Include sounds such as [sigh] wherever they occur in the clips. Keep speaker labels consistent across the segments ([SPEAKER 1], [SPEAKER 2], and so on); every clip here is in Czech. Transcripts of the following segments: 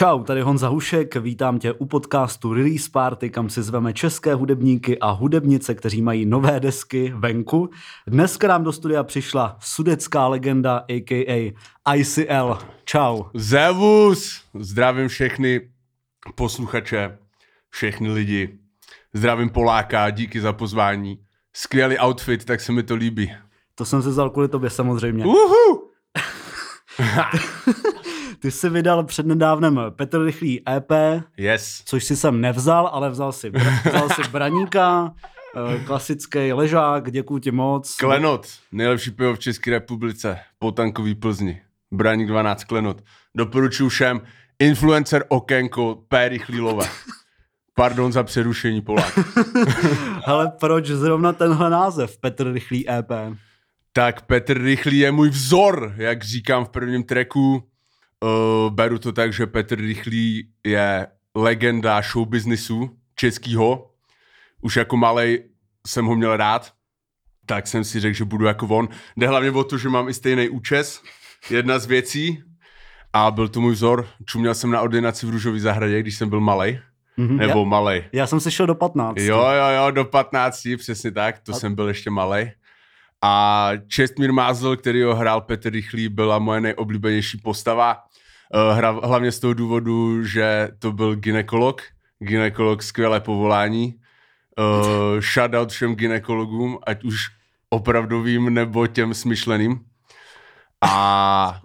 [SPEAKER 1] Čau, tady Honza Hušek, vítám tě u podcastu Release Party, kam si zveme české hudebníky a hudebnice, kteří mají nové desky venku. Dneska nám do studia přišla sudecká legenda, a.k.a. ICL. Čau.
[SPEAKER 2] Zevus! Zdravím všechny posluchače, všechny lidi. Zdravím Poláka, díky za pozvání. Skvělý outfit, tak se mi to líbí.
[SPEAKER 1] To jsem se vzal kvůli tobě samozřejmě.
[SPEAKER 2] Uhu! [laughs]
[SPEAKER 1] Ty jsi vydal přednedávnem Petr Rychlý EP,
[SPEAKER 2] Yes.
[SPEAKER 1] což si jsem nevzal, ale vzal si, [laughs] vzal si Braníka, eh, klasický ležák, děkuji ti moc.
[SPEAKER 2] Klenot, nejlepší pivo v České republice, potankový Plzni. Braník 12 Klenot. Doporučuji všem influencer okénko P. Rychlílové. Pardon za přerušení Polák. [laughs]
[SPEAKER 1] Ale proč zrovna tenhle název Petr Rychlý EP?
[SPEAKER 2] Tak Petr Rychlý je můj vzor, jak říkám v prvním tracku. Uh, beru to tak, že Petr Rychlý je legenda showbiznisu českýho. Už jako malej jsem ho měl rád, tak jsem si řekl, že budu jako on. Jde hlavně o to, že mám i stejný účes, jedna z věcí. A byl to můj vzor. Čuměl jsem na ordinaci v Růžové zahradě, když jsem byl malej.
[SPEAKER 1] Mhm,
[SPEAKER 2] Nebo
[SPEAKER 1] já,
[SPEAKER 2] malej.
[SPEAKER 1] já jsem se šel do 15.
[SPEAKER 2] Jo, jo, jo, do 15, přesně tak, to
[SPEAKER 1] A-
[SPEAKER 2] jsem byl ještě malý. A Čestmír Mázl, který ho hrál Petr Rychlý, byla moje nejoblíbenější postava. Eh, Hra, hlavně z toho důvodu, že to byl ginekolog. Ginekolog skvělé povolání. Uh, shoutout všem ginekologům, ať už opravdovým nebo těm smyšleným. A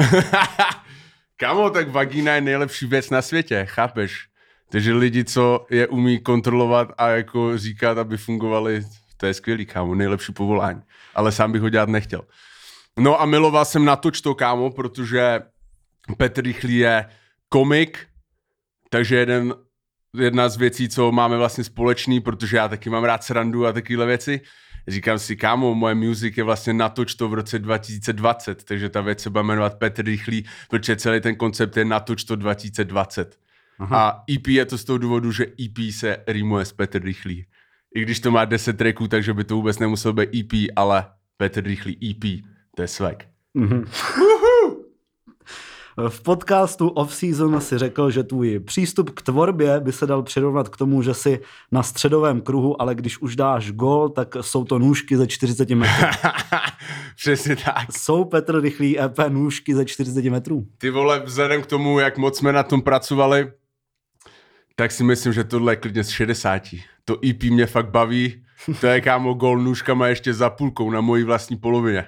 [SPEAKER 2] [laughs] Kamo, tak vagína je nejlepší věc na světě, chápeš? Takže lidi, co je umí kontrolovat a jako říkat, aby fungovali, to je skvělý, kámo, nejlepší povolání. Ale sám bych ho dělat nechtěl. No a miloval jsem na to, to kámo, protože Petr Rychlý je komik, takže jeden, jedna z věcí, co máme vlastně společný, protože já taky mám rád srandu a takovéhle věci, říkám si, kámo, moje music je vlastně natoč to v roce 2020, takže ta věc se bude jmenovat Petr Rychlý, protože celý ten koncept je natoč to 2020.
[SPEAKER 1] Aha.
[SPEAKER 2] A EP je to z toho důvodu, že EP se rýmuje s Petr Rychlý. I když to má 10 tracků, takže by to vůbec nemuselo být EP, ale Petr Rychlý EP, to je swag.
[SPEAKER 1] Mhm. V podcastu Off Season si řekl, že tvůj přístup k tvorbě by se dal přirovnat k tomu, že si na středovém kruhu, ale když už dáš gol, tak jsou to nůžky ze 40 metrů. [laughs]
[SPEAKER 2] Přesně tak.
[SPEAKER 1] Jsou Petr Rychlý EP nůžky ze 40 metrů?
[SPEAKER 2] Ty vole, vzhledem k tomu, jak moc jsme na tom pracovali, tak si myslím, že tohle je klidně z 60. To EP mě fakt baví. To je kámo gol nůžkama ještě za půlkou na mojí vlastní polovině.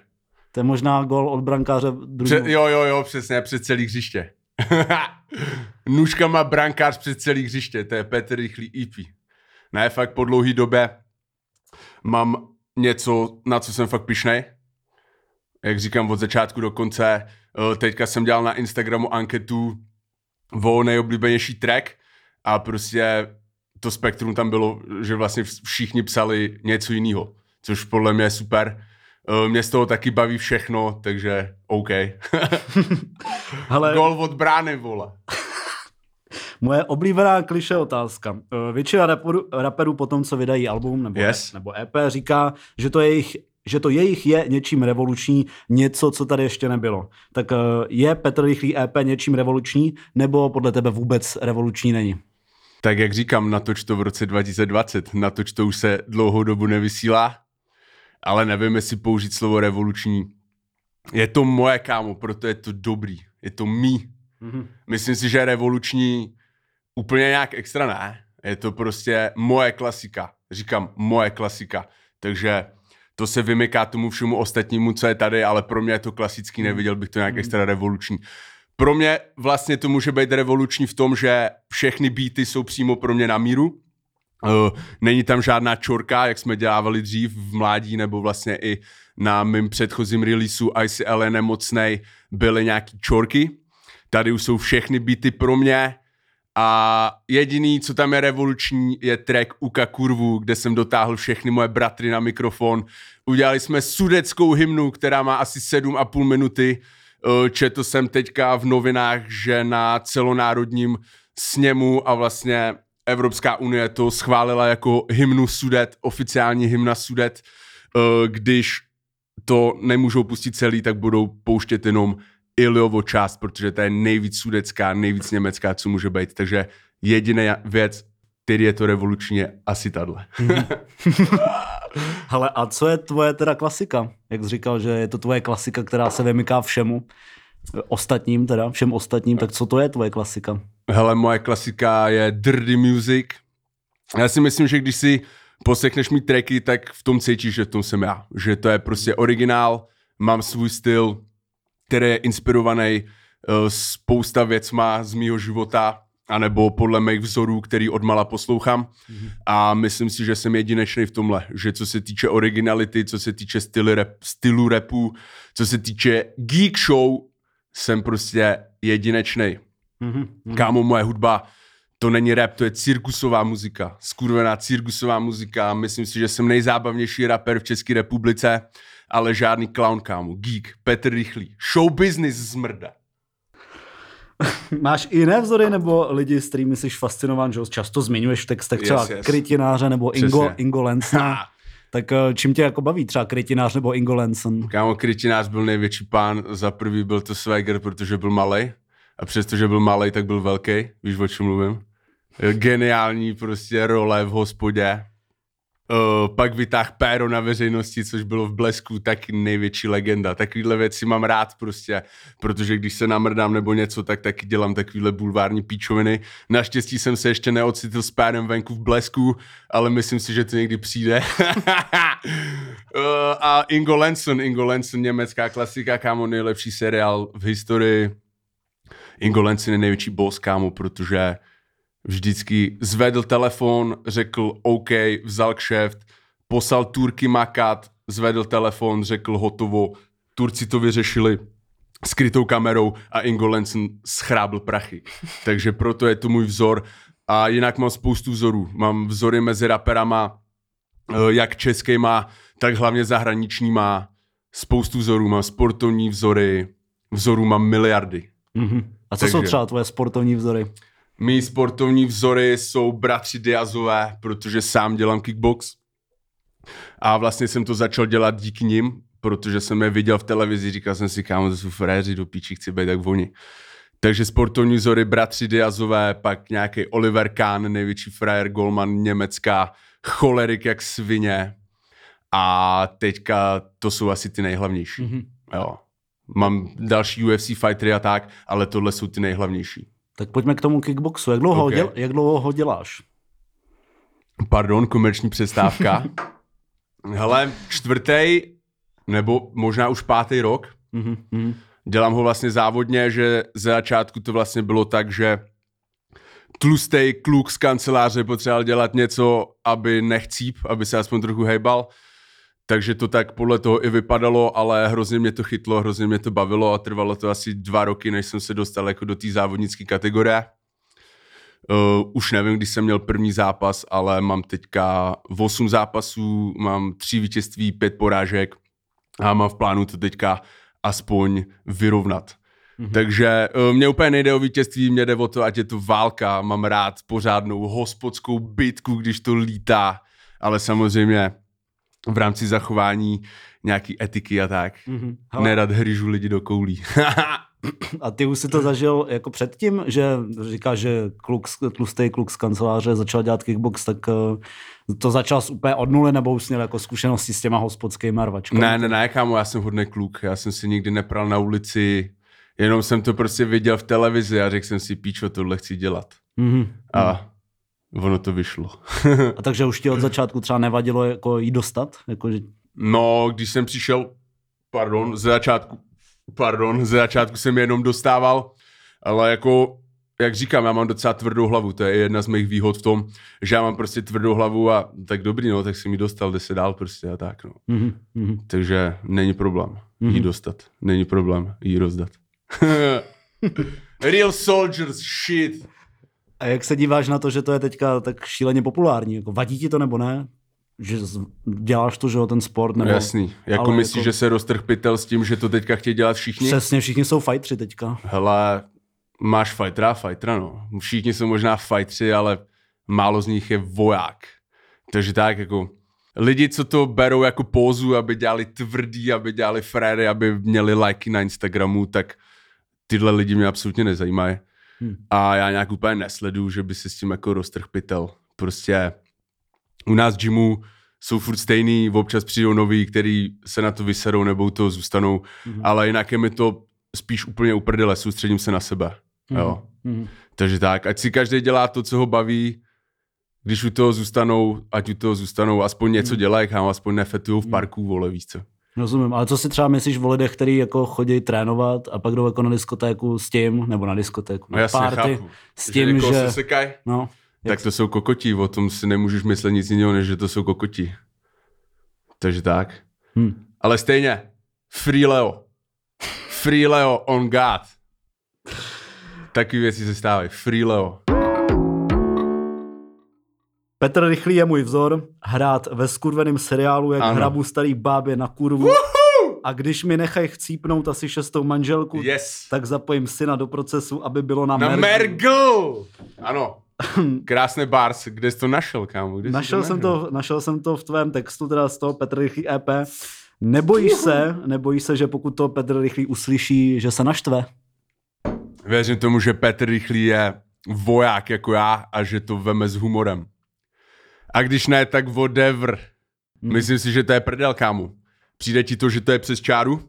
[SPEAKER 1] To je možná gol od brankáře druhého.
[SPEAKER 2] jo, jo, jo, přesně, před celý hřiště. [laughs] Nůžkama brankář před celý hřiště, to je Petr Rychlý EP. Ne, fakt po dlouhý době mám něco, na co jsem fakt pišnej. Jak říkám, od začátku do konce. Eh, Teďka jsem dělal na Instagramu anketu o nejoblíbenější track a prostě to spektrum tam bylo, že vlastně všichni psali něco jiného, což podle mě je super. Eh, Mě z toho taky baví všechno, takže OK. [laughs]
[SPEAKER 1] Hele,
[SPEAKER 2] Gol od brány, vole. [laughs]
[SPEAKER 1] moje oblíbená kliše otázka. Eh, Většina raperů, raperů po tom, co vydají album nebo,
[SPEAKER 2] Yes.
[SPEAKER 1] nebo EP, říká, že to, jejich, že to jejich je něčím revoluční, něco, co tady ještě nebylo. Tak eh, je Petr Rychlý EP něčím revoluční, nebo podle tebe vůbec revoluční není?
[SPEAKER 2] Tak jak říkám, natoč to v roce 2020, natoč to už se dlouhou dobu nevysílá, ale nevím, jestli použít slovo revoluční. Je to moje, kámo, proto je to dobrý. Je to mý.
[SPEAKER 1] Mhm.
[SPEAKER 2] Myslím si, že revoluční úplně nějak extra ne. Je to prostě moje klasika. Říkám moje klasika. Takže to se vymyká tomu všemu ostatnímu, co je tady, ale pro mě je to klasický, neviděl bych to nějak extra revoluční. Pro mě vlastně to může být revoluční v tom, že všechny beaty jsou přímo pro mě na míru. Uh, není tam žádná čorka, jak jsme dělávali dřív v mládí, nebo vlastně i na mém předchozím releaseu ICL nemocnej byly nějaký čorky. Tady už jsou všechny beaty pro mě a jediný, co tam je revoluční, je track Uka Kurvu, kde jsem dotáhl všechny moje bratry na mikrofon. Udělali jsme sudeckou hymnu, která má asi 7,5 minuty. Eh, Četl jsem teďka v novinách, že na celonárodním sněmu a vlastně Evropská unie to schválila jako hymnu Sudet, oficiální hymna Sudet, eh, když to nemůžou pustit celý, tak budou pouštět jenom Iliovo část, protože to je nejvíc sudecká, nejvíc německá, co může být. Takže jediná věc, který je to revolučně, asi tahle. [laughs]
[SPEAKER 1] Hele, a co je tvoje teda klasika? Jak jsi říkal, že je to tvoje klasika, která se vymyká všemu ostatním, teda všem ostatním, tak co to je tvoje klasika?
[SPEAKER 2] Hele, moje klasika je Dirty Music. Já si myslím, že když si posekneš mi tracky, tak v tom cítíš, že v tom jsem já. Že to je prostě originál, mám svůj styl, který je inspirovaný uh, spousta věcma z mýho života, anebo podle mých vzorů, který odmala poslouchám. Mm-hmm. A myslím si, že jsem jedinečný v tomhle, že co se týče originality, co se týče stylu, rap, stylu rapu, co se týče geek show, jsem prostě jedinečný. Mm-hmm. Kámo, moje hudba, to není rap, to je cirkusová muzika. Skurvená cirkusová muzika. Myslím si, že jsem nejzábavnější rapper v České republice, ale žádný clown, kámo. Geek, Petr Rychlý. Show business zmrda. [laughs]
[SPEAKER 1] Máš i jiné vzory nebo lidi, s kterými jsi fascinován, že často zmiňuješ v textech třeba yes, yes. Krytináře nebo Ingo, Ingo Lensna. Tak eh, čím tě jako baví třeba Krytinář nebo Ingo Lenson?
[SPEAKER 2] Kámo, Krytinář byl největší pán. Za prvý byl to Swagger, protože byl malý. A přestože byl malý, tak byl velký. Víš, o čem mluvím? Geniální prostě role v hospodě. Uh, pak vytáh péro na veřejnosti, což bylo v Blesku taky největší legenda. Takovýhle věci mám rád prostě, protože když se namrdám nebo něco, tak taky dělám takovýhle bulvární píčoviny. Naštěstí jsem se ještě neocitl s pérem venku v Blesku, ale myslím si, že to někdy přijde. uh, [laughs] a Ingo Lenson, Ingo Lenson, německá klasika, kámo, nejlepší seriál v historii. Ingo Lenson je největší boss, kámo, protože vždycky zvedl telefon, řekl OK, vzal kšeft, poslal Turky makat, zvedl telefon, řekl hotovo, Turci to vyřešili skrytou kamerou a Ingo Lenson schrábl prachy. [laughs] Takže proto je to můj vzor. A jinak mám spoustu vzorů. Mám vzory mezi raperama, eh, jak českýma, tak hlavně zahraničníma. Spoustu vzorů. Mám sportovní vzory, vzorů mám miliardy.
[SPEAKER 1] Mm-hmm. A co Takže... jsou třeba tvoje sportovní vzory?
[SPEAKER 2] Mý sportovní vzory jsou bratři Diazové, protože sám dělám kickbox. A vlastně jsem to začal dělat díky nim, protože jsem je viděl v televizi, říkal jsem si, kámo, to jsou fréři, do píči chci být jak oni. Takže sportovní vzory bratři Diazové, pak nějaký Oliver Kahn, největší frajer, golman německá, cholerik jak svině. A teďka to jsou asi ty nejhlavnější. Mm-hmm. Jo. Mám další UFC fightery a tak, ale tohle jsou ty nejhlavnější.
[SPEAKER 1] Tak pojďme k tomu kickboxu. Jak dlouho, okay. děl, jak dlouho ho děláš?
[SPEAKER 2] Pardon, komerční přestávka. [laughs] Hele, čtvrtý nebo možná už pátý rok. Mm-hmm. Dělám ho vlastně závodně, že ze začátku to vlastně bylo tak, že tlustý kluk z kanceláře potřeboval dělat něco, aby nechcíp, aby se aspoň trochu hejbal takže to tak podle toho i vypadalo, ale hrozně mě to chytlo, hrozně mě to bavilo a trvalo to asi dva roky, než jsem se dostal jako do té závodnické kategorie. Uh, už nevím, když jsem měl první zápas, ale mám teďka 8 zápasů, mám 3 vítězství, 5 porážek a mám v plánu to teďka aspoň vyrovnat. Mm-hmm. Takže uh, mě úplně nejde o vítězství, mě jde o to, ať je to válka, mám rád pořádnou hospodskou bitku, když to lítá, ale samozřejmě v rámci zachování nějaký etiky a tak. Mm-hmm. Nerad hryžu lidi do koulí.
[SPEAKER 1] a ty už si to zažil jako předtím, že říkáš, že kluk, tlustý kluk z kanceláře začal dělat kickbox, tak eh, to začal úplně od nuly, nebo už měl jako zkušenosti s těma hospodskými rvačkami?
[SPEAKER 2] Ne, ne, ne, kámo, já jsem hodný kluk, já jsem si nikdy nepral na ulici, jenom jsem to prostě viděl v televizi a řekl jsem si, píčo, tohle chci dělat. Mm-hmm. A ono to vyšlo.
[SPEAKER 1] A takže už ti od začátku třeba nevadilo jako jí dostat? Jako, že...
[SPEAKER 2] No, když jsem přišel, pardon, ze začátku, pardon, ze začátku jsem jenom dostával, ale jako, jak říkám, já mám docela tvrdou hlavu, to je jedna z mých výhod v tom, že já mám prostě tvrdou hlavu a tak dobrý, no, tak jsem mi dostal, jde se dál prostě a tak, no. Mm-hmm. Takže není problém mm-hmm. jí mhm. dostat, není problém jí rozdat. [laughs] Real soldiers shit.
[SPEAKER 1] A jak se díváš na to, že to je teďka tak šíleně populární? Jako vadí ti to nebo ne? Že děláš to, že jo, ten sport? Nebo...
[SPEAKER 2] Jasný. Jako Ale myslíš, jako... že se roztrh pytel s tím, že to teďka chtějí dělat všichni?
[SPEAKER 1] Přesně, všichni jsou fightři teďka.
[SPEAKER 2] Hele, máš fightera a fightera, no. Všichni jsou možná fightři, ale málo z nich je voják. Takže tak, jako lidi, co to berou jako pózu, aby dělali tvrdý, aby dělali fréry, aby měli lajky na Instagramu, tak tyhle lidi mě absolutně nezajímají.
[SPEAKER 1] Hmm.
[SPEAKER 2] A já nějak úplně nesleduju, že by se s tím jako roztrh pytel. Prostě u nás v gymu jsou furt stejný, občas přijdou noví, který se na to vyserou nebo u toho zůstanou,
[SPEAKER 1] Mhm.
[SPEAKER 2] ale jinak je mi to spíš úplně uprdele, soustředím se na sebe. Jo.
[SPEAKER 1] Mhm.
[SPEAKER 2] Takže tak, ať si každý dělá to, co ho baví, když u toho zůstanou, ať u toho zůstanou, aspoň něco
[SPEAKER 1] Hmm.
[SPEAKER 2] dělají, aspoň nefetujou v parku, vole, víš co.
[SPEAKER 1] Rozumím, ale co si třeba myslíš o lidech, kteří jako chodí trénovat a pak jdou jako na diskotéku s tím, nebo na diskotéku,
[SPEAKER 2] No
[SPEAKER 1] na
[SPEAKER 2] jasně,
[SPEAKER 1] party,
[SPEAKER 2] chápu.
[SPEAKER 1] s tím,
[SPEAKER 2] někoho
[SPEAKER 1] že...
[SPEAKER 2] se sekaj,
[SPEAKER 1] No,
[SPEAKER 2] tak to jsou kokotí, o tom si nemůžeš myslet nic jiného, než že to jsou kokotí. Takže tak.
[SPEAKER 1] hm.
[SPEAKER 2] Ale stejně, Free Leo. Free Leo on God. Taky věci se stávají. Free Leo.
[SPEAKER 1] Petr Rychlý je můj vzor, hrát ve skurveném seriálu, jak
[SPEAKER 2] Ano.
[SPEAKER 1] hrabu starý bábě na kurvu. A když mi nechají chcípnout asi šestou manželku,
[SPEAKER 2] Yes.
[SPEAKER 1] tak zapojím syna do procesu, aby bylo na,
[SPEAKER 2] Na
[SPEAKER 1] mergu.
[SPEAKER 2] Mergl! Ano. [clears throat] Krásné bars. Kde jsi to našel, kámo? Kde
[SPEAKER 1] Našel jsem, to, našel jsem to v tvém textu, teda z toho Petr Rychlý EP. Nebojíš se, nebojíš se, že pokud to Petr Rychlý uslyší, že se naštve?
[SPEAKER 2] Věřím tomu, že Petr Rychlý je voják jako já a že to veme s humorem. A když ne, tak whatever.
[SPEAKER 1] Hmm.
[SPEAKER 2] Myslím si, že to je prdel, kámo. Přijde ti to, že to je přes čáru?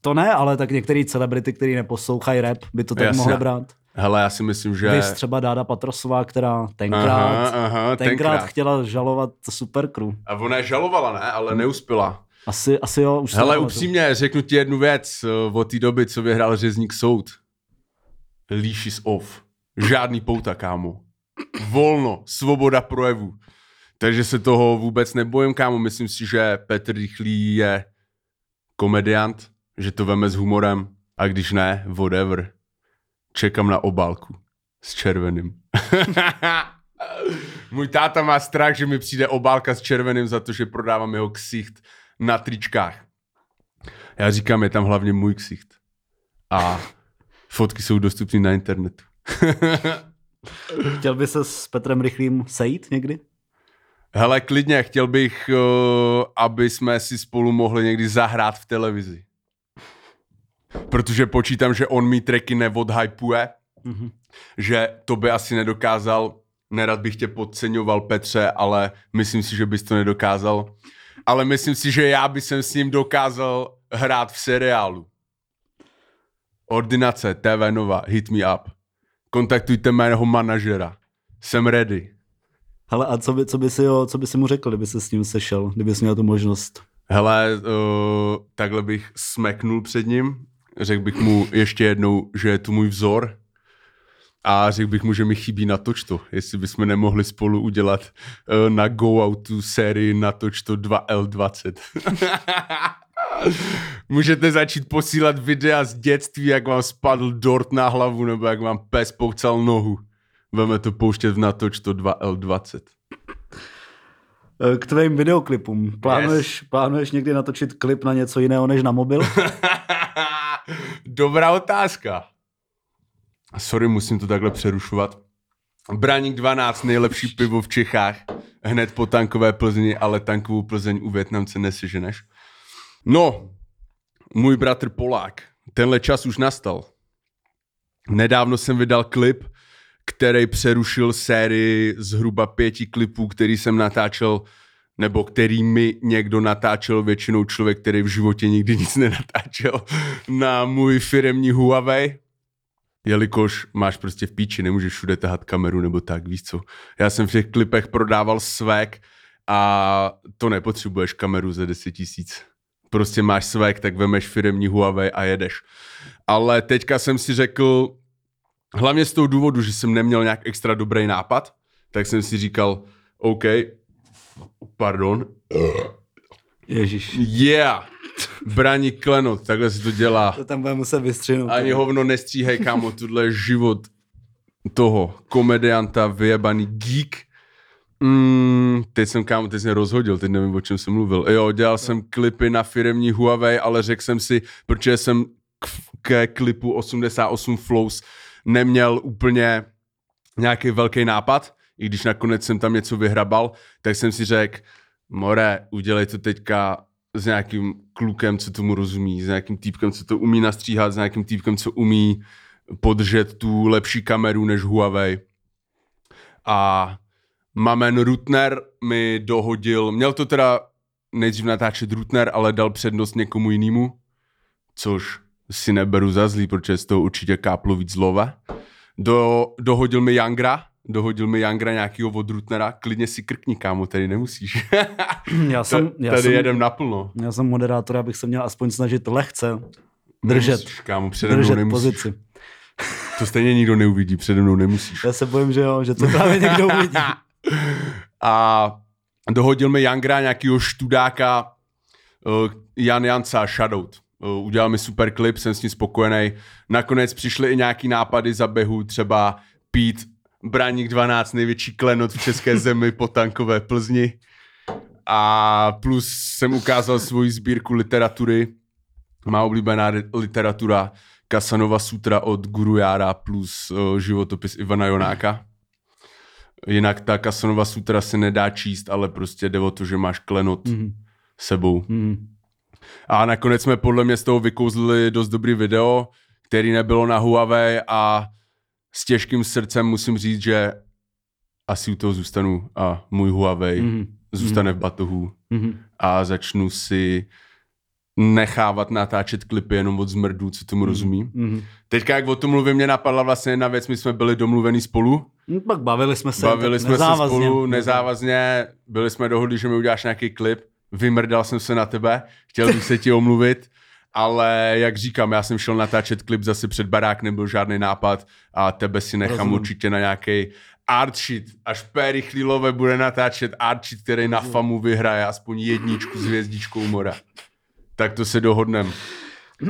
[SPEAKER 1] To ne, ale tak některé celebrity, který neposlouchají rap, by to tak
[SPEAKER 2] Jasně.
[SPEAKER 1] mohly brát.
[SPEAKER 2] Hele, já si myslím, že...
[SPEAKER 1] Vys třeba Dáda Patrosová, která tenkrát,
[SPEAKER 2] Aha, aha,
[SPEAKER 1] tenkrát,
[SPEAKER 2] tenkrát.
[SPEAKER 1] chtěla žalovat Supercrew.
[SPEAKER 2] A ona je žalovala, ne? Ale neuspěla.
[SPEAKER 1] Asi, asi jo, už
[SPEAKER 2] Hele, upřímně, řeknu ti jednu věc. eh, Od té doby, co vyhrál řezník soud. Leash is off. Žádný pouta, kámo. Volno, svoboda projevu. Takže se toho vůbec nebojím, kámo. Myslím si, že Petr Rychlý je komediant, že to veme s humorem. A když ne, whatever. Čekám na obálku s červeným. [laughs] Můj táta má strach, že mi přijde obálka s červeným za to, že prodávám jeho ksicht na tričkách. Já říkám, je tam hlavně můj ksicht. A fotky jsou dostupné na internetu. [laughs]
[SPEAKER 1] Chtěl by se s Petrem Rychlým sejít někdy?
[SPEAKER 2] Hele, klidně, chtěl bych, uh, aby jsme si spolu mohli někdy zahrát v televizi. Protože počítám, že on mý tracky neodhypuje,
[SPEAKER 1] Mhm.
[SPEAKER 2] že to by asi nedokázal. Nerad bych tě podceňoval, Petře, ale myslím si, že bys to nedokázal. Ale myslím si, že já bych s ním dokázal hrát v seriálu. Ordinace, TV Nova, hit me up. Kontaktujte mého manažera. Jsem ready.
[SPEAKER 1] Hele, a co by, co by, si, ho, co by si mu řekl, kdyby se s ním sešel, kdyby jsi měl tu možnost?
[SPEAKER 2] Hele, uh, takhle bych smeknul před ním, řekl bych mu ještě jednou, že je tu můj vzor a řekl bych mu, že mi chybí natoč to, jestli bychom nemohli spolu udělat uh, na Go Outu sérii natoč to 2L20. Můžete začít posílat videa z dětství, jak vám spadl dort na hlavu nebo jak vám pes poucal nohu. Veme to pouštět v natoč to 2L20.
[SPEAKER 1] Eh, K tvým videoklipům. Plánuješ, yes. plánuješ někdy natočit klip na něco jiného než na mobil? [laughs]
[SPEAKER 2] Dobrá otázka. Sorry, musím to takhle přerušovat. Braník 12, nejlepší pivo v Čechách. Hned po tankové Plzni, ale tankovou Plzeň u Větnamce neseženeš. No, můj bratr Polák, tenhle čas už nastal. Nedávno jsem vydal klip, který přerušil sérii zhruba pěti klipů, který jsem natáčel, nebo který mi někdo natáčel, většinou člověk, který v životě nikdy nic nenatáčel, na můj firemní Huawei, jelikož máš prostě v píči, nemůžeš všude tahat kameru nebo tak, víš co. Já jsem v těch klipech prodával svek a to nepotřebuješ kameru za 10 tisíc. Prostě máš svek, tak vemeš firemní Huawei a jedeš. Ale teďka jsem si řekl, hlavně z toho důvodu, že jsem neměl nějak extra dobrý nápad, tak jsem si říkal, OK, pardon,
[SPEAKER 1] Ježíš.
[SPEAKER 2] yeah, braní klenot, takhle se to dělá.
[SPEAKER 1] To tam bude muset vystřihnout.
[SPEAKER 2] Ani hovno nestříhej, kámo, tohle je život toho komedianta, vyjebaný geek. Mm, teď jsem, kámo, teď jsem rozhodil, teď nevím, o čem jsem mluvil. Jo, dělal jsem klipy na firemní Huawei, ale řekl jsem si, protože jsem k, ke klipu 88 Flows neměl úplně nějaký velký nápad, i když nakonec jsem tam něco vyhrabal, tak jsem si řekl, more, udělej to teďka s nějakým klukem, co tomu rozumí, s nějakým týpkem, co to umí nastříhat, s nějakým týpkem, co umí podržet tu lepší kameru než Huawei. A Mamen Rutner mi dohodil, měl to teda nejdřív natáčet Rutner, ale dal přednost někomu jinému, což si neberu za zlý, protože z toho určitě káplo víc zlova. Do, dohodil mi Jangra, dohodil mi Jangra nějakýho od Rutnera, klidně si krkni, kámo, tady nemusíš. [laughs]
[SPEAKER 1] Já jsem, já
[SPEAKER 2] tady
[SPEAKER 1] jsem,
[SPEAKER 2] jedem naplno.
[SPEAKER 1] já jsem moderátor, abych se měl aspoň snažit lehce držet,
[SPEAKER 2] Nemusíš, kámo, přede mnou
[SPEAKER 1] držet
[SPEAKER 2] nemusíš.
[SPEAKER 1] pozici.
[SPEAKER 2] To stejně nikdo neuvidí, přede mnou nemusíš.
[SPEAKER 1] Já se bojím, že jo, že to právě někdo uvidí. [laughs]
[SPEAKER 2] A dohodil mi Jangra nějakýho študáka uh, Jan Janca Shoutout. Uh, udělal mi super klip, jsem s ním spokojený. Nakonec přišly i nějaký nápady za behu, třeba Pít Braník 12, největší klenot v české zemi po tankové Plzni. A plus jsem ukázal svoji sbírku literatury. Má oblíbená literatura Kasanova sutra od Guru Jára plus uh, životopis Ivana Jonáka. Jinak ta Kasanova sutra se nedá číst, ale prostě jde o to, že máš klenot
[SPEAKER 1] Mhm.
[SPEAKER 2] sebou.
[SPEAKER 1] Mhm.
[SPEAKER 2] A nakonec jsme podle mě z toho vykouzlili dost dobrý video, který nebylo na Huawei a s těžkým srdcem musím říct, že asi u toho zůstanu a můj Huawei
[SPEAKER 1] Mhm.
[SPEAKER 2] zůstane v batohu
[SPEAKER 1] Mhm.
[SPEAKER 2] a začnu si nechávat natáčet klipy jenom od zmrdů, co tomu rozumí.
[SPEAKER 1] Mhm.
[SPEAKER 2] Teďka, jak o tom mluvím, mě napadla vlastně jedna věc, my jsme byli domluvení spolu,
[SPEAKER 1] No, pak bavili jsme se.
[SPEAKER 2] Bavili jsme se
[SPEAKER 1] nezávazně.
[SPEAKER 2] spolu nezávazně, byli jsme dohodli, že mi uděláš nějaký klip, vymrdal jsem se na tebe, chtěl bych se ti omluvit, ale jak říkám, já jsem šel natáčet klip zase před barák, nebyl žádný nápad a tebe si nechám
[SPEAKER 1] Rozumím.
[SPEAKER 2] určitě na nějaký art sheet. Až P. Rychlílové bude natáčet art sheet, který na FAMu vyhraje aspoň jedničku s hvězdičkou mora. Tak to se dohodnem.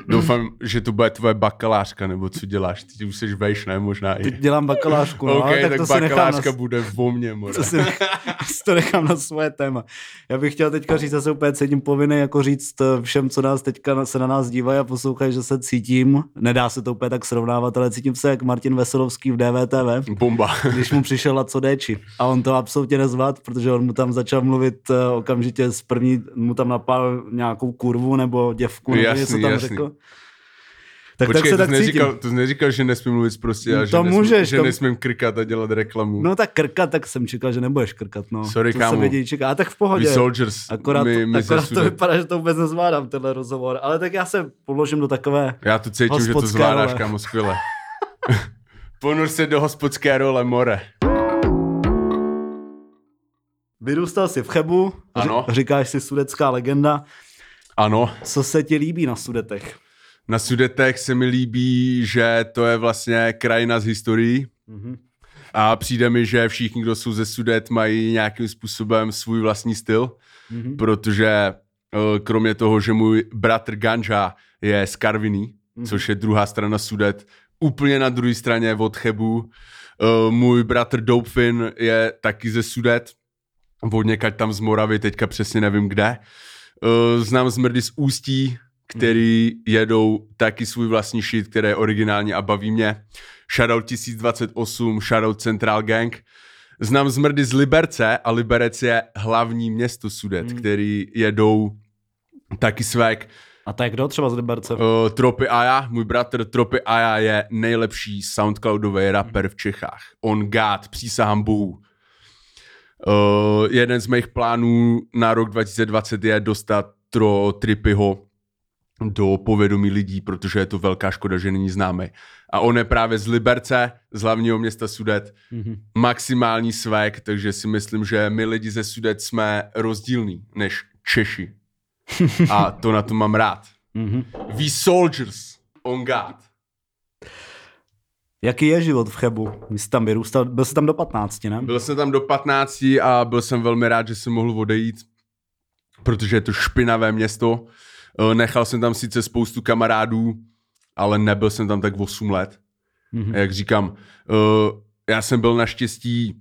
[SPEAKER 2] Doufám, že to bude tvoje bakalářka, nebo co děláš? Ty už jsi vejš, ne? Možná i.
[SPEAKER 1] Teď dělám bakalářku, no,
[SPEAKER 2] OK,
[SPEAKER 1] ale tak,
[SPEAKER 2] tak
[SPEAKER 1] to nechám na,
[SPEAKER 2] bakalářka bude vo mně, [laughs]
[SPEAKER 1] to si, nech- [laughs] to nechám na svoje téma. Já bych chtěl teďka říct, zase úplně cítím povinný jako říct eh, všem, co nás teďka se na nás dívají a poslouchají, že se cítím, nedá se to úplně tak srovnávat, ale cítím se jak Martin Veselovský v DVTV,
[SPEAKER 2] Bomba.
[SPEAKER 1] když mu přišel Laco Déči. A on to absolutně nezvládl, protože on mu tam začal mluvit eh, okamžitě z první, mu tam napal nějakou kurvu nebo děvku, nebo
[SPEAKER 2] Jasný,
[SPEAKER 1] něco tam
[SPEAKER 2] jasný.
[SPEAKER 1] řekl. Tak,
[SPEAKER 2] Počkej,
[SPEAKER 1] tak se
[SPEAKER 2] to,
[SPEAKER 1] tak
[SPEAKER 2] jsi neříkal, to jsi neříkal, že nesmím mluvit prostě a
[SPEAKER 1] No
[SPEAKER 2] že,
[SPEAKER 1] to
[SPEAKER 2] nesmím,
[SPEAKER 1] můžeš,
[SPEAKER 2] že
[SPEAKER 1] to-
[SPEAKER 2] nesmím krkat a dělat reklamu.
[SPEAKER 1] No tak krkat, tak jsem čekal, že nebudeš krkat. No.
[SPEAKER 2] Sorry,
[SPEAKER 1] to
[SPEAKER 2] kámo.
[SPEAKER 1] se vědějí čeká. A tak v pohodě.
[SPEAKER 2] Vy Soldiers,
[SPEAKER 1] Akorát,
[SPEAKER 2] my, my
[SPEAKER 1] akorát to vypadá, že to vůbec nezvládám, tenhle rozhovor. Ale tak já se položím do takové...
[SPEAKER 2] Já to cítím, že to zvládáš, kámo, skvěle. [laughs] Ponur se do hospodské role, more.
[SPEAKER 1] Vyrůstal jsi v Chebu,
[SPEAKER 2] Ano.
[SPEAKER 1] říkáš si sudecká legenda.
[SPEAKER 2] Ano,
[SPEAKER 1] Co se ti líbí na Sudetech?
[SPEAKER 2] na Sudetech se mi líbí, že to je vlastně krajina z historií
[SPEAKER 1] Mhm.
[SPEAKER 2] a přijde mi, že všichni, kdo jsou ze Sudet, mají nějakým způsobem svůj vlastní styl,
[SPEAKER 1] Mhm.
[SPEAKER 2] protože eh, kromě toho, že můj bratr Ganja je z Karviní,
[SPEAKER 1] Mhm.
[SPEAKER 2] což je druhá strana Sudet, úplně na druhé straně od Chebu. Eh, Můj bratr Doupfin je taky ze Sudet, od tam z Moravy, teďka přesně nevím kde. Eh, Znám zmrdy z Ústí, který jedou taky svůj vlastní shit, který je originální a baví mě. Shoutout 1028, shoutout Central Gang. Znám zmrdy z Liberce a Liberec je hlavní město Sudet,
[SPEAKER 1] Hmm.
[SPEAKER 2] který jedou taky svek.
[SPEAKER 1] A tak kdo třeba z Liberce?
[SPEAKER 2] Uh, Tropy Aja, můj bratr Tropy Aja je nejlepší soundcloudový rapper v Čechách. On God, přísahám bohu. Uh, jeden z mých plánů na rok 2020 je dostat tro Tripyho do povědomí lidí, protože je to velká škoda, že není známý. A on je právě z Liberce, z hlavního města Sudet,
[SPEAKER 1] Mhm.
[SPEAKER 2] maximální svek, takže si myslím, že my lidi ze Sudet jsme rozdílní než Češi. [laughs] A to na to mám rád.
[SPEAKER 1] Mhm.
[SPEAKER 2] We soldiers on God.
[SPEAKER 1] Jaký je život v Chebu? Jsi tam vyrůstal, byl jsi tam do 15, ne?
[SPEAKER 2] Byl jsem tam do 15 a byl jsem velmi rád, že jsem mohl odejít, protože je to špinavé město. Eh, Nechal jsem tam sice spoustu kamarádů, ale nebyl jsem tam tak 8 let.
[SPEAKER 1] Mhm.
[SPEAKER 2] A Jak říkám, eh, já jsem byl naštěstí,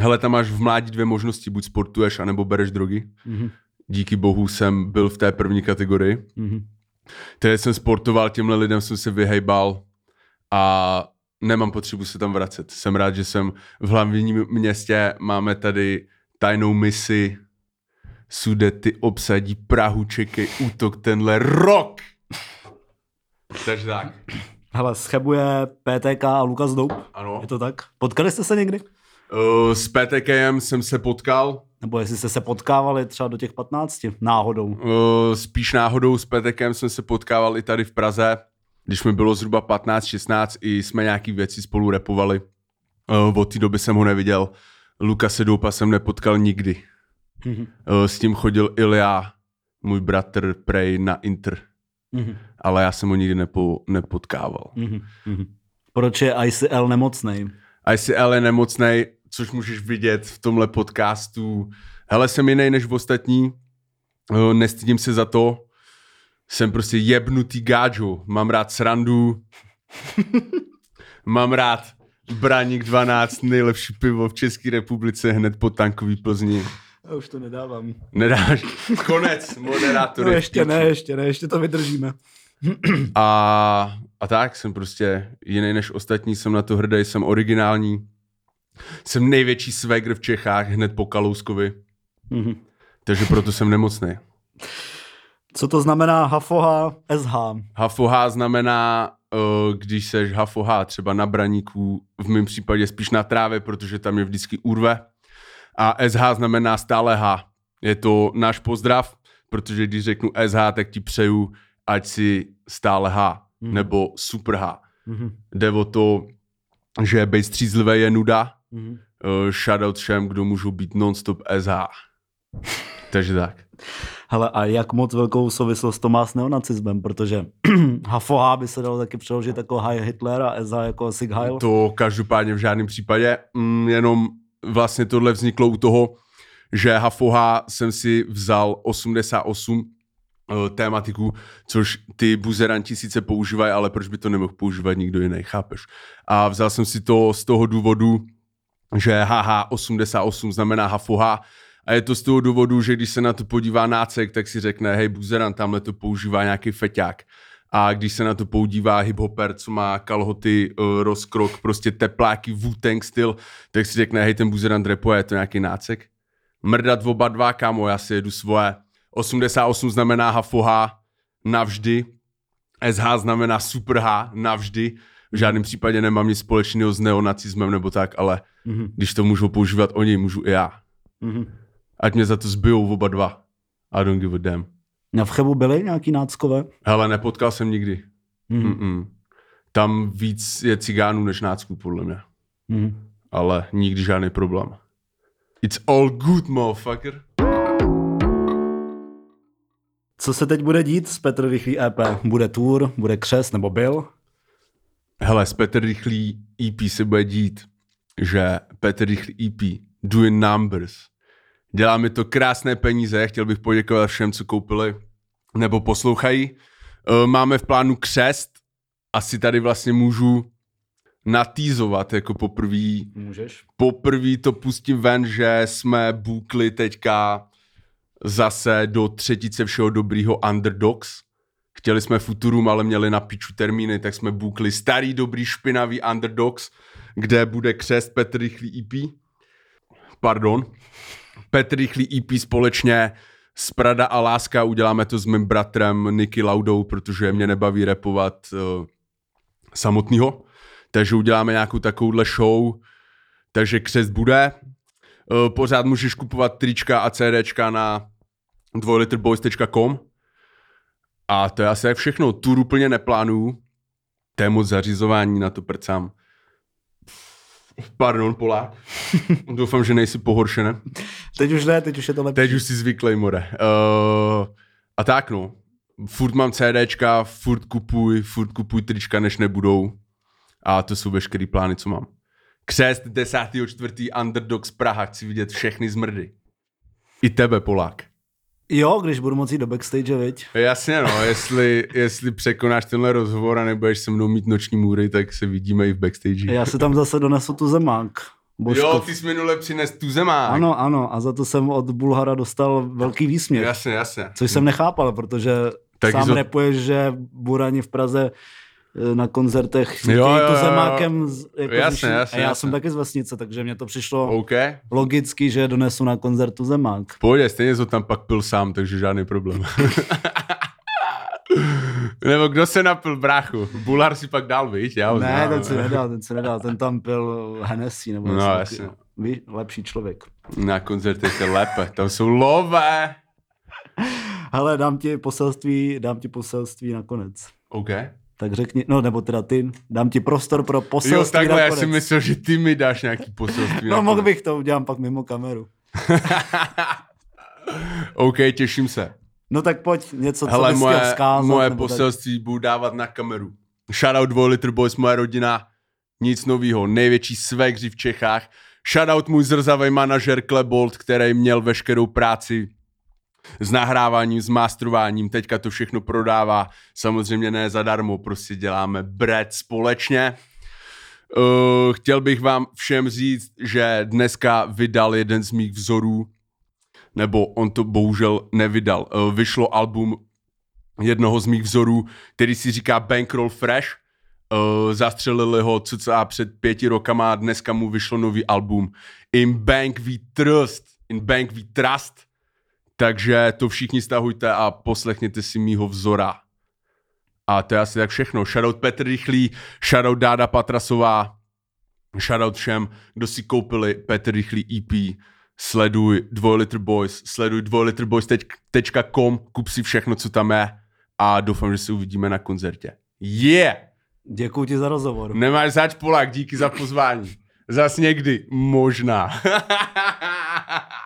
[SPEAKER 2] hele, tam máš v mládí dvě možnosti, buď sportuješ, anebo bereš drogy.
[SPEAKER 1] Mhm.
[SPEAKER 2] Díky bohu jsem byl v té první kategorii.
[SPEAKER 1] Mhm.
[SPEAKER 2] Tedy jsem sportoval, těmhle lidem jsem se vyhejbal a nemám potřebu se tam vracet. Jsem rád, že jsem v hlavním městě, máme tady tajnou misi Sudety obsadí Prahu, čekej útok tenhle rok. Takže tak.
[SPEAKER 1] Hele, schebuje PTK a Lukas Doup.
[SPEAKER 2] Ano.
[SPEAKER 1] Je to tak? Potkali jste se někdy?
[SPEAKER 2] Uh, s PTKem jsem se potkal,
[SPEAKER 1] Nebo jestli jste se potkávali třeba do těch 15 náhodou?
[SPEAKER 2] uh, spíš náhodou s PTKem jsem se potkával i tady v Praze, když mi bylo zhruba 15-16, i jsme nějaký věci spolu repovali. Uh, od té doby jsem ho neviděl. Lukase Doupa jsem nepotkal nikdy.
[SPEAKER 1] Mhm.
[SPEAKER 2] Uh, s tím chodil Ilja, můj bratr Prej na Inter,
[SPEAKER 1] Mhm.
[SPEAKER 2] ale já jsem ho nikdy nepo, nepotkával.
[SPEAKER 1] Mhm. Mhm. Proč je ICL nemocnej?
[SPEAKER 2] ICL je nemocnej, což můžeš vidět v tomhle podcastu. Hele, jsem jiný než v ostatní, Eh, nestydím se za to. Jsem prostě jebnutý gáčo. Mám rád srandu. [laughs] Mám rád Braník 12, nejlepší pivo v České republice, hned po tankový Plzni.
[SPEAKER 1] Já už to nedávám.
[SPEAKER 2] Nedáš? Konec, moderátor.
[SPEAKER 1] No
[SPEAKER 2] je
[SPEAKER 1] ještě ne, ještě ne, ještě to vydržíme.
[SPEAKER 2] A, a tak jsem prostě jiný než ostatní, jsem na to hrdý, jsem originální. Jsem největší swagger v Čechách hned po Kalouskovi,
[SPEAKER 1] Mhm.
[SPEAKER 2] takže proto jsem nemocný.
[SPEAKER 1] Co to znamená Hafoha SH?
[SPEAKER 2] Hafoha znamená, uh, když seš hafoha třeba na braníku, v mém případě spíš na trávě, protože tam je vždycky urve. A SH znamená stále H. Je to náš pozdrav, protože když řeknu SH, tak ti přeju, ať si stále H,
[SPEAKER 1] Mhm.
[SPEAKER 2] nebo super H.
[SPEAKER 1] Mhm.
[SPEAKER 2] Jde o to, že být střízlivé je nuda.
[SPEAKER 1] Mhm.
[SPEAKER 2] Uh, shoutout všem, kdo můžou být non-stop SH. Takže tak.
[SPEAKER 1] Hele, a jak moc velkou souvislost to má s neonacismem, protože [clears throat] Hafoha by se dalo taky přeložit jako Heil Hitler a SH jako Sig Heil.
[SPEAKER 2] To každopádně v žádném případě. Mm, jenom vlastně tohle vzniklo u toho, že Hafoha jsem si vzal 88 eh, tématiku, což ty buzeranti sice používají, ale proč by to nemohl používat nikdo jiný, chápeš? A vzal jsem si to z toho důvodu, že HH 88 znamená Hafoha a je to z toho důvodu, že když se na to podívá nácek, tak si řekne, hej, buzeran, tamhle to používá nějaký feťák. A když se na to podívá hiphoper, co má kalhoty, uh, rozkrok, prostě tepláky, Wu-Tang styl, tak si řekne, hej, ten buzeran repuje, je to nějaký nácek. Mrdat oba dva, kámo, já si jedu svoje. 88 znamená hafoha navždy, SH znamená super H navždy, v žádném případě nemám nic společného s neonacismem nebo tak, ale
[SPEAKER 1] Mhm.
[SPEAKER 2] když to můžou používat oni, můžu i já.
[SPEAKER 1] Mhm.
[SPEAKER 2] Ať mě za to zbijou oba dva. I don't give a damn.
[SPEAKER 1] Na Vchebu byli nějaký náckové?
[SPEAKER 2] Hele, nepotkal jsem nikdy.
[SPEAKER 1] Mhm.
[SPEAKER 2] Mm-mm. Tam víc je cigánů než nácků, podle mě.
[SPEAKER 1] Mhm.
[SPEAKER 2] Ale nikdy žádný problém. It's all good, motherfucker.
[SPEAKER 1] Co se teď bude dít s Petr Rychlý EP? Bude tour, bude křes nebo byl?
[SPEAKER 2] Hele, s Petr Rychlý EP se bude dít, že Petr Rychlý EP doing numbers. Dělá mi to krásné peníze, chtěl bych poděkovat všem, co koupili nebo poslouchají. Eh, Máme v plánu křest, asi tady vlastně můžu natýzovat jako poprvý
[SPEAKER 1] Můžeš.
[SPEAKER 2] poprvé to pustím ven, že jsme bukli teďka zase do třetice všeho dobrýho Underdogs. Chtěli jsme Futurum, ale měli na piču termíny, tak jsme bukli starý, dobrý, špinavý Underdogs, kde bude křest Petr Rychlý EP. Pardon. Petr Rychlý EP společně s Prada a Láska. Uděláme to s mým bratrem Niky Laudou, protože mě nebaví repovat uh, samotného. Takže uděláme nějakou takovouhle show, takže křest bude. Eh, Pořád můžeš kupovat trička a CDčka na dvojliterboys.com a to je asi všechno. Tour úplně neplánuju. To je moc zařizování, na to prcám. Pardon, Polák. Doufám, že nejsi pohoršený.
[SPEAKER 1] Teď už ne, teď už je to lepší.
[SPEAKER 2] Teď už si zvyklý, more. Uh, a tak no. Furt mám CDčka, furt kupuj, furt kupuj trička, než nebudou. A to jsou veškerý plány, co mám. Křest 10.4. Underdogs Praha, chci vidět všechny zmrdy. I tebe, Polák.
[SPEAKER 1] Jo, když budu moci do backstage, viď?
[SPEAKER 2] Jasně no, jestli, jestli překonáš tenhle rozhovor a nebudeš se mnou mít noční můry, tak se vidíme i v backstage.
[SPEAKER 1] Já si tam zase donesu tu zemák. Božkov.
[SPEAKER 2] Jo, ty jsi minule přines tu zemák.
[SPEAKER 1] Ano, ano, a za to jsem od Bulhara dostal velký výsměch.
[SPEAKER 2] Jasně, jasně.
[SPEAKER 1] Což jsem nechápal, protože
[SPEAKER 2] Tak
[SPEAKER 1] sám
[SPEAKER 2] zo-
[SPEAKER 1] repuješ, že burani v Praze na koncertech
[SPEAKER 2] Jo,
[SPEAKER 1] jo,
[SPEAKER 2] jo,
[SPEAKER 1] to
[SPEAKER 2] jo,
[SPEAKER 1] zemákem jako
[SPEAKER 2] Jasně,
[SPEAKER 1] zvyšný.
[SPEAKER 2] jasně,
[SPEAKER 1] A já
[SPEAKER 2] jasně.
[SPEAKER 1] jsem taky z vesnice, takže mě to přišlo
[SPEAKER 2] OK.
[SPEAKER 1] logicky, že donesu na koncertu zemák.
[SPEAKER 2] Pohodě, stejně to tam pak pil sám, takže žádný problém. [laughs] Nebo kdo se napil, bráchu? Bulhar si pak dal, víš? Já
[SPEAKER 1] Ne,
[SPEAKER 2] znám.
[SPEAKER 1] ten se nedal, ten se nedal, ten tam pil Hennessy nebo
[SPEAKER 2] No, jasně.
[SPEAKER 1] Víš, lepší člověk.
[SPEAKER 2] Na koncertech je lépe, tam jsou lové.
[SPEAKER 1] Hele, dám ti poselství, dám ti poselství nakonec.
[SPEAKER 2] OK.
[SPEAKER 1] Tak řekni, no nebo teda ty, dám ti prostor pro
[SPEAKER 2] Jo,
[SPEAKER 1] poselství
[SPEAKER 2] takhle, já si myslel, že ty mi dáš nějaký poselství.
[SPEAKER 1] No mohl bych to, udělám pak mimo kameru. [laughs]
[SPEAKER 2] OK, těším se.
[SPEAKER 1] No tak pojď, něco, co
[SPEAKER 2] Hele,
[SPEAKER 1] bys
[SPEAKER 2] moje,
[SPEAKER 1] vzkázat.
[SPEAKER 2] moje poselství budu dávat na kameru. Shoutout 2 Liter Boys, moje rodina, nic novýho, největší svegři v Čechách. Shoutout můj zrzavý manažer Klebold, který měl veškerou práci s nahráváním, s masterováním, teďka to všechno prodává, samozřejmě ne zadarmo, prostě děláme bread společně. Uh, chtěl bych vám všem říct, že dneska vydal jeden z mých vzorů, nebo on to bohužel nevydal. Uh, vyšlo album jednoho z mých vzorů, který si říká Bankroll Fresh. Uh, zastřelili ho cca před pěti rokama a dneska mu vyšlo nový album In Bank We Trust. In Bank We Trust. Takže to všichni stahujte a poslechněte si mýho vzora. A to je asi tak všechno. Shoutout Petr Rychlý, shoutout Dáda Patrasová, shoutout všem, kdo si koupili Petr Rychlý EP, sleduj 2 Liter Boys, sleduj 2literboys.com, kup si všechno, co tam je a doufám, že se uvidíme na koncertě. Yeah!
[SPEAKER 1] Děkuji ti za rozhovor.
[SPEAKER 2] Nemáš zač Polák, díky za pozvání. Zas někdy, možná. [laughs]